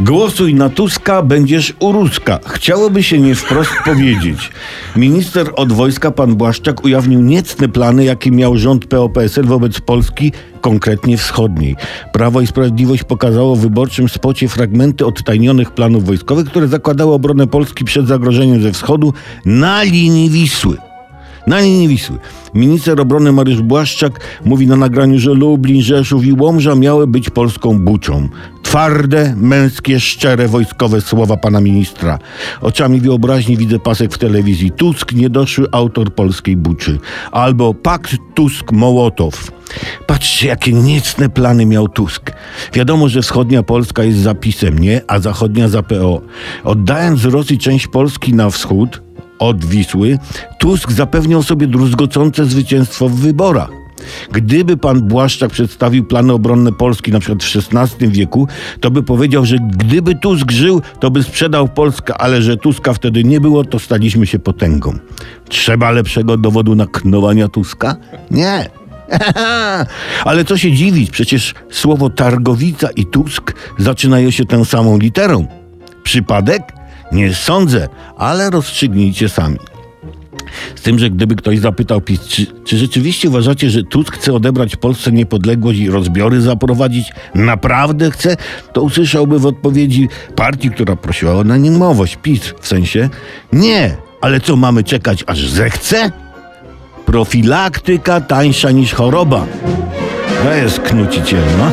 Głosuj na Tuska, będziesz u Ruska. Chciałoby się nie wprost powiedzieć. Minister od wojska, pan Błaszczak, ujawnił niecne plany, jakie miał rząd PO-PSL wobec Polski, konkretnie wschodniej. Prawo i Sprawiedliwość pokazało w wyborczym spocie fragmenty odtajnionych planów wojskowych, które zakładały obronę Polski przed zagrożeniem ze wschodu na linii Wisły. Na linii Wisły. Minister obrony Mariusz Błaszczak mówi na nagraniu, że Lublin, Rzeszów i Łomża miały być polską buczą. Twarde, męskie, szczere, wojskowe słowa pana ministra. Oczami wyobraźni widzę pasek w telewizji. Tusk, niedoszły autor polskiej buczy. Albo pakt Tusk-Mołotow. Patrzcie, jakie niecne plany miał Tusk. Wiadomo, że wschodnia Polska jest zapisem, nie? A zachodnia za PO. Oddając Rosji część Polski na wschód, od Wisły, Tusk zapewniał sobie druzgocące zwycięstwo w wyborach. Gdyby pan Błaszczak przedstawił plany obronne Polski na przykład w XVI wieku, to by powiedział, że gdyby Tusk żył, to by sprzedał Polskę, ale że Tuska wtedy nie było, to staliśmy się potęgą. Trzeba lepszego dowodu na knowania Tuska? Nie. Ale co się dziwić, przecież słowo Targowica i Tusk zaczynają się tą samą literą. Przypadek? Nie sądzę, ale rozstrzygnijcie sami. Z tym, że gdyby ktoś zapytał PiS, czy, czy, rzeczywiście uważacie, że Tusk chce odebrać Polsce niepodległość i rozbiory zaprowadzić? Naprawdę chce? To usłyszałby w odpowiedzi partii, która prosiła o anonimowość, PiS, w sensie nie, ale co mamy czekać, aż zechce? Profilaktyka tańsza niż choroba. To jest knuciciel, no.